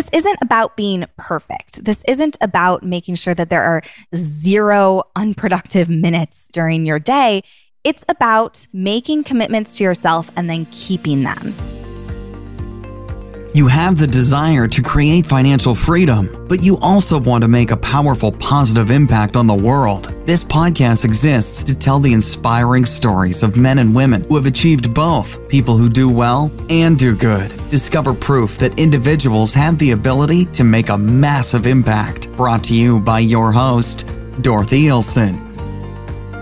This isn't about being perfect. This isn't about making sure that there are zero unproductive minutes during your day. It's about making commitments to yourself and then keeping them. You have the desire to create financial freedom, but you also want to make a powerful positive impact on the world. This podcast exists to tell the inspiring stories of men and women who have achieved both people who do well and do good. Discover proof that individuals have the ability to make a massive impact. Brought to you by your host, Dorothy Illson.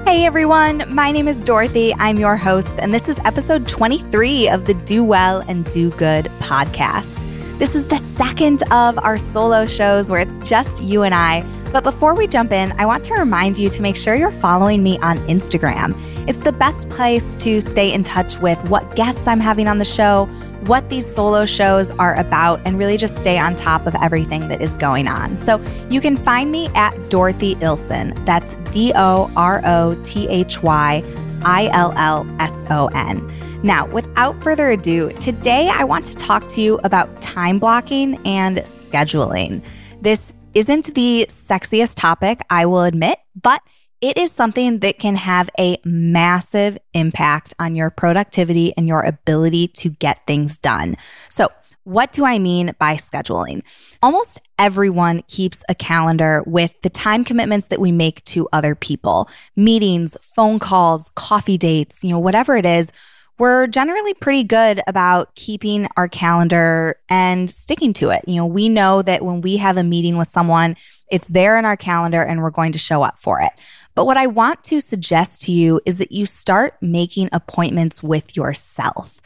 Hey everyone, my name is Dorothy. I'm your host, and this is episode 23 of the Do Well and Do Good podcast. This is the second of our solo shows where it's just you and I. But before we jump in, I want to remind you to make sure you're following me on Instagram. It's the best place to stay in touch with what guests I'm having on the show, what these solo shows are about, and really just stay on top of everything that is going on. So you can find me at Dorothy Illson. That's D O R O T H Y I L L S O N. Now, without further ado, today I want to talk to you about time blocking and scheduling. This isn't the sexiest topic, I will admit, but it is something that can have a massive impact on your productivity and your ability to get things done. So, what do I mean by scheduling? Almost everyone keeps a calendar with the time commitments that we make to other people, meetings, phone calls, coffee dates, you know, whatever it is. We're generally pretty good about keeping our calendar and sticking to it. You know, we know that when we have a meeting with someone, it's there in our calendar and we're going to show up for it. But what I want to suggest to you is that you start making appointments with yourself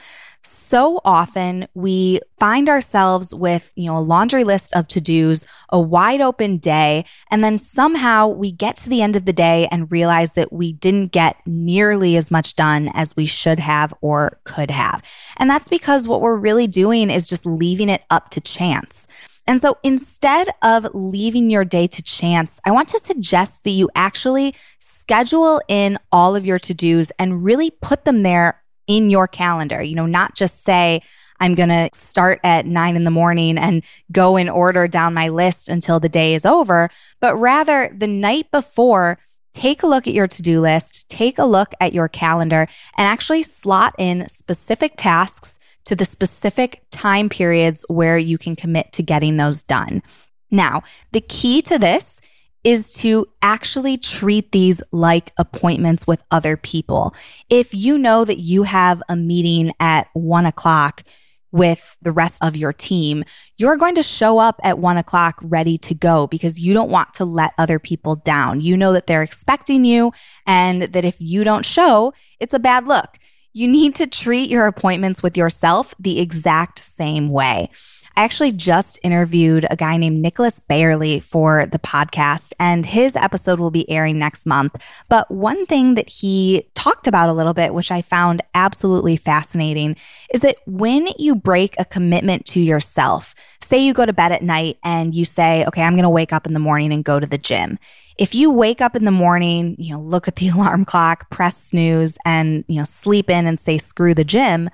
so often we find ourselves with, you know, a laundry list of to-dos, a wide open day, and then somehow we get to the end of the day and realize that we didn't get nearly as much done as we should have or could have. And that's because what we're really doing is just leaving it up to chance. And so instead of leaving your day to chance, I want to suggest that you actually schedule in all of your to dos and really put them there in your calendar. You know, not just say, I'm going to start at nine in the morning and go in order down my list until the day is over, but rather the night before, take a look at your to do list, take a look at your calendar, and actually slot in specific tasks to the specific time periods where you can commit to getting those done. Now, the key to this is to actually treat these like appointments with other people. If you know that you have a meeting at one o'clock with the rest of your team, you're going to show up at one o'clock ready to go because you don't want to let other people down. You know that they're expecting you and that if you don't show, it's a bad look. You need to treat your appointments with yourself the exact same way. I actually just interviewed a guy named Nicholas Bayerly for the podcast, and his episode will be airing next month. But one thing that he talked about a little bit, which I found absolutely fascinating, is that when you break a commitment to yourself, say you go to bed at night and you say, okay, I'm going to wake up in the morning and go to the gym. If you wake up in the morning, you know, look at the alarm clock, press snooze and, you know, sleep in and say, screw the gym,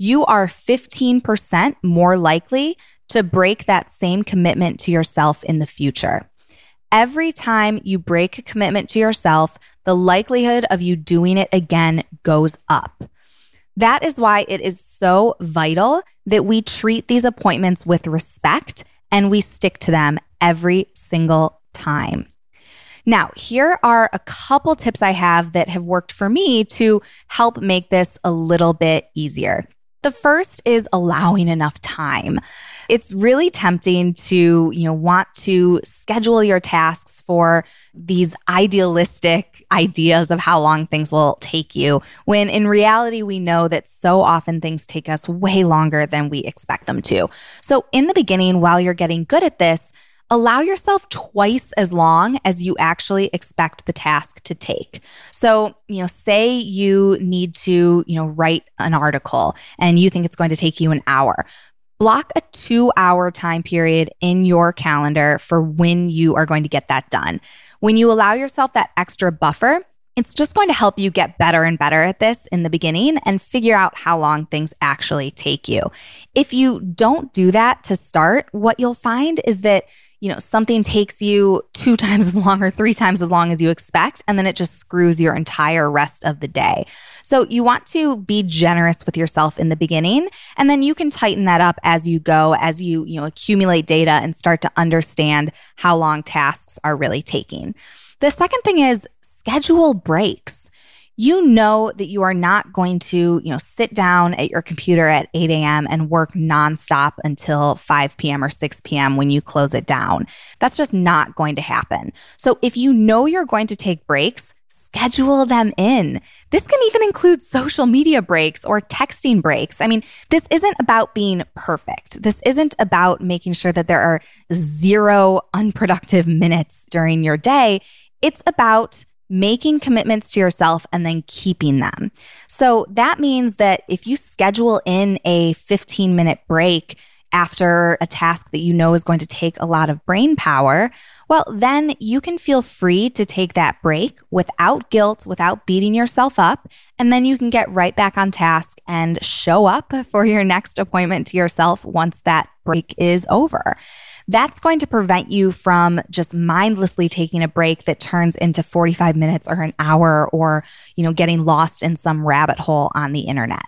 you are 15% more likely to break that same commitment to yourself in the future. Every time you break a commitment to yourself, the likelihood of you doing it again goes up. That is why it is so vital that we treat these appointments with respect and we stick to them every single time. Now, here are a couple tips I have that have worked for me to help make this a little bit easier. The first is allowing enough time. It's really tempting to, you know, want to schedule your tasks for these idealistic ideas of how long things will take you, when in reality, we know that so often things take us way longer than we expect them to. So in the beginning, while you're getting good at this, allow yourself twice as long as you actually expect the task to take. So, you know, say you need to, you know, write an article and you think it's going to take you an hour. Block a two hour time period in your calendar for when you are going to get that done. When you allow yourself that extra buffer, It's just going to help you get better and better at this in the beginning and figure out how long things actually take you. If you don't do that to start, what you'll find is that you know, something takes you two times as long or three times as long as you expect, and then it just screws your entire rest of the day. So you want to be generous with yourself in the beginning, and then you can tighten that up as you go, as you, you know, accumulate data and start to understand how long tasks are really taking. The second thing is schedule breaks you know that you are not going to, you know, sit down at your computer at 8 a.m. and work nonstop until 5 p.m. or 6 p.m. when you close it down. That's just not going to happen. So if you know you're going to take breaks, schedule them in. This can even include social media breaks or texting breaks. I mean, this isn't about being perfect. This isn't about making sure that there are zero unproductive minutes during your day. It's about making commitments to yourself and then keeping them. So that means that if you schedule in a 15 minute break after a task that you know is going to take a lot of brain power, well, then you can feel free to take that break without guilt, without beating yourself up. And then you can get right back on task and show up for your next appointment to yourself once that break is over. That's going to prevent you from just mindlessly taking a break that turns into 45 minutes or an hour or, you know, getting lost in some rabbit hole on the internet.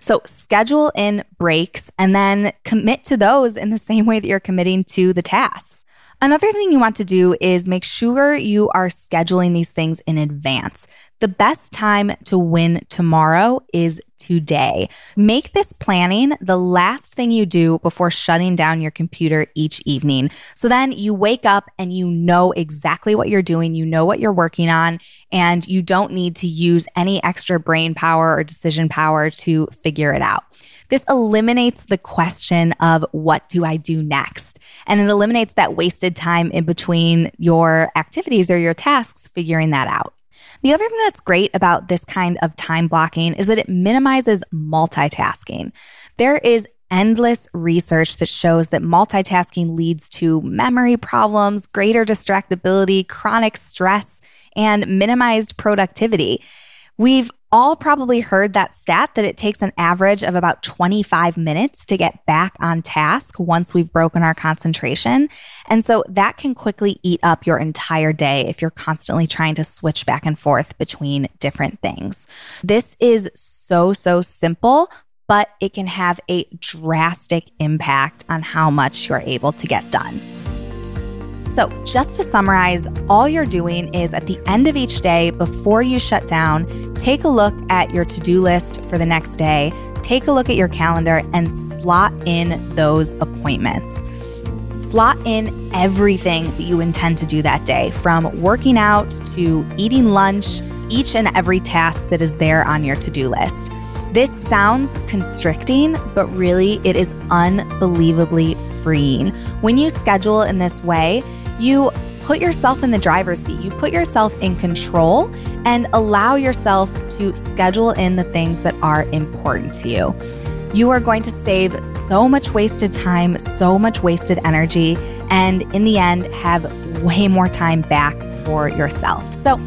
So schedule in breaks and then commit to those in the same way that you're committing to the tasks. Another thing you want to do is make sure you are scheduling these things in advance. The best time to win tomorrow is today. Make this planning the last thing you do before shutting down your computer each evening. So then you wake up and you know exactly what you're doing, you know what you're working on, and you don't need to use any extra brain power or decision power to figure it out. This eliminates the question of what do I do next? And it eliminates that wasted time in between your activities or your tasks figuring that out. The other thing that's great about this kind of time blocking is that it minimizes multitasking. There is endless research that shows that multitasking leads to memory problems, greater distractibility, chronic stress, and minimized productivity. We've all probably heard that stat that it takes an average of about 25 minutes to get back on task once we've broken our concentration. And so that can quickly eat up your entire day if you're constantly trying to switch back and forth between different things. This is so, so simple, but it can have a drastic impact on how much you're able to get done. So, just to summarize, all you're doing is at the end of each day, before you shut down, take a look at your to do list for the next day, take a look at your calendar, and slot in those appointments. Slot in everything that you intend to do that day, from working out to eating lunch, each and every task that is there on your to do list. This sounds constricting, but really it is unbelievably freeing. When you schedule in this way, you put yourself in the driver's seat. You put yourself in control and allow yourself to schedule in the things that are important to you. You are going to save so much wasted time, so much wasted energy, and in the end, have way more time back for yourself. So,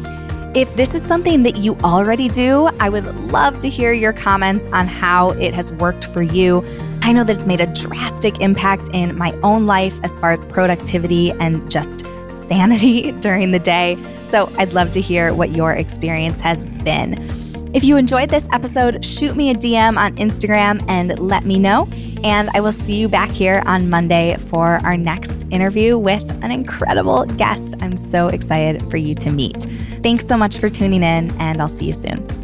if this is something that you already do, I would love to hear your comments on how it has worked for you. I know that it's made a drastic impact in my own life as far as productivity and just sanity during the day. So I'd love to hear what your experience has been. If you enjoyed this episode, shoot me a DM on Instagram and let me know. And I will see you back here on Monday for our next interview with an incredible guest I'm so excited for you to meet. Thanks so much for tuning in, and I'll see you soon.